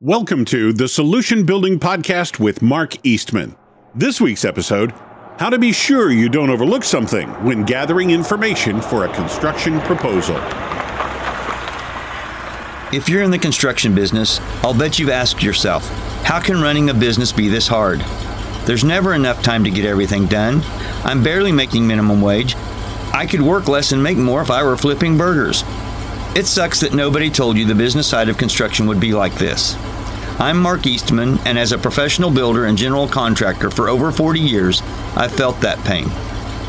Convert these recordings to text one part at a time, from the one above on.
Welcome to the Solution Building Podcast with Mark Eastman. This week's episode How to be sure you don't overlook something when gathering information for a construction proposal. If you're in the construction business, I'll bet you've asked yourself, how can running a business be this hard? There's never enough time to get everything done. I'm barely making minimum wage. I could work less and make more if I were flipping burgers. It sucks that nobody told you the business side of construction would be like this. I'm Mark Eastman, and as a professional builder and general contractor for over 40 years, I've felt that pain.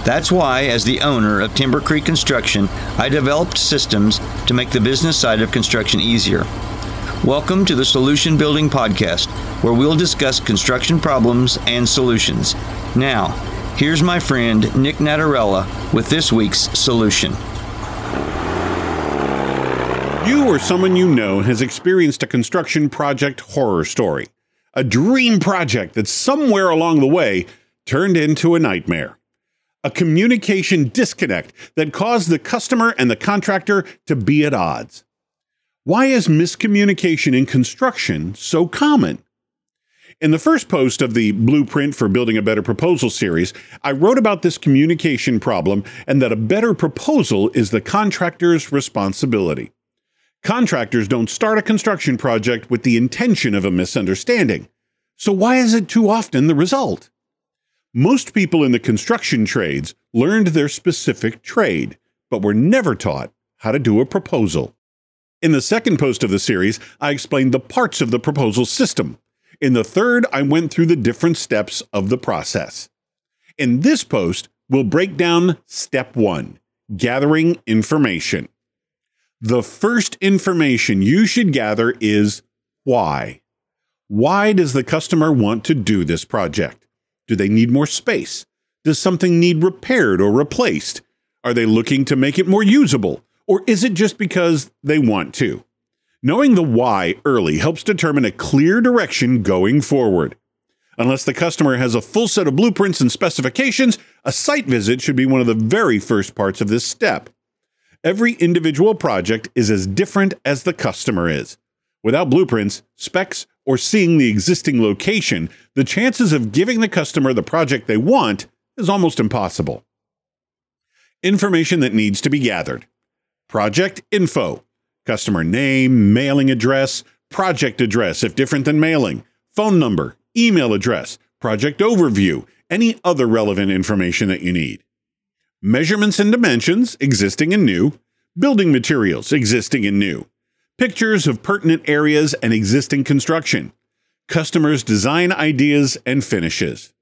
That's why, as the owner of Timber Creek Construction, I developed systems to make the business side of construction easier. Welcome to the Solution Building Podcast, where we'll discuss construction problems and solutions. Now, here's my friend Nick Natarella with this week's solution. You or someone you know has experienced a construction project horror story, a dream project that somewhere along the way turned into a nightmare a communication disconnect that caused the customer and the contractor to be at odds. Why is miscommunication in construction so common? In the first post of the Blueprint for Building a Better Proposal series, I wrote about this communication problem and that a better proposal is the contractor's responsibility. Contractors don't start a construction project with the intention of a misunderstanding. So, why is it too often the result? Most people in the construction trades learned their specific trade, but were never taught how to do a proposal. In the second post of the series, I explained the parts of the proposal system. In the third, I went through the different steps of the process. In this post, we'll break down step one gathering information. The first information you should gather is why. Why does the customer want to do this project? Do they need more space? Does something need repaired or replaced? Are they looking to make it more usable? Or is it just because they want to? Knowing the why early helps determine a clear direction going forward. Unless the customer has a full set of blueprints and specifications, a site visit should be one of the very first parts of this step. Every individual project is as different as the customer is. Without blueprints, specs, or seeing the existing location, the chances of giving the customer the project they want is almost impossible. Information that needs to be gathered project info, customer name, mailing address, project address if different than mailing, phone number, email address, project overview, any other relevant information that you need. Measurements and dimensions, existing and new, building materials, existing and new, pictures of pertinent areas and existing construction, customers' design ideas and finishes.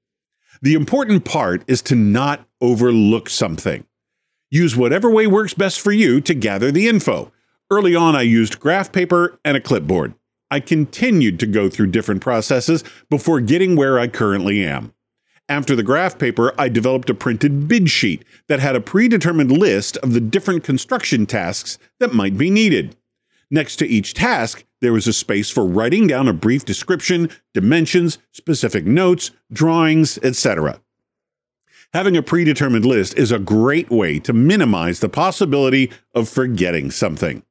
The important part is to not overlook something. Use whatever way works best for you to gather the info. Early on, I used graph paper and a clipboard. I continued to go through different processes before getting where I currently am. After the graph paper, I developed a printed bid sheet that had a predetermined list of the different construction tasks that might be needed. Next to each task, there was a space for writing down a brief description, dimensions, specific notes, drawings, etc. Having a predetermined list is a great way to minimize the possibility of forgetting something.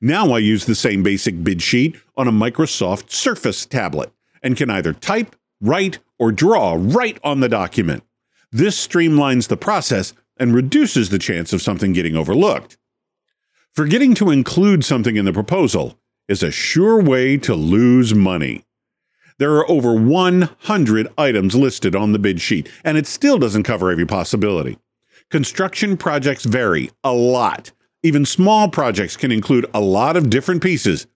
Now I use the same basic bid sheet on a Microsoft Surface tablet and can either type, write, or draw right on the document. This streamlines the process and reduces the chance of something getting overlooked. Forgetting to include something in the proposal is a sure way to lose money. There are over 100 items listed on the bid sheet, and it still doesn't cover every possibility. Construction projects vary a lot. Even small projects can include a lot of different pieces.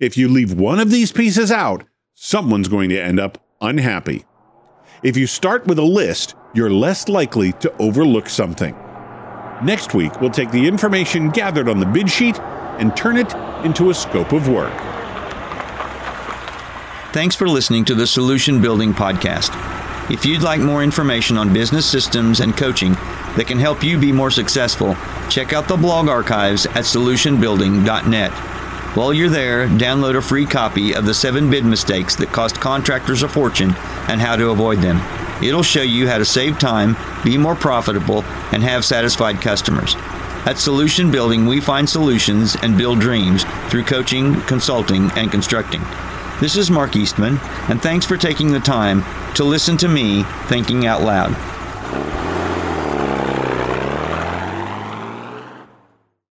If you leave one of these pieces out, someone's going to end up unhappy. If you start with a list, you're less likely to overlook something. Next week, we'll take the information gathered on the bid sheet and turn it into a scope of work. Thanks for listening to the Solution Building Podcast. If you'd like more information on business systems and coaching that can help you be more successful, check out the blog archives at solutionbuilding.net. While you're there, download a free copy of the seven bid mistakes that cost contractors a fortune and how to avoid them. It'll show you how to save time, be more profitable, and have satisfied customers. At Solution Building, we find solutions and build dreams through coaching, consulting, and constructing. This is Mark Eastman, and thanks for taking the time to listen to me thinking out loud.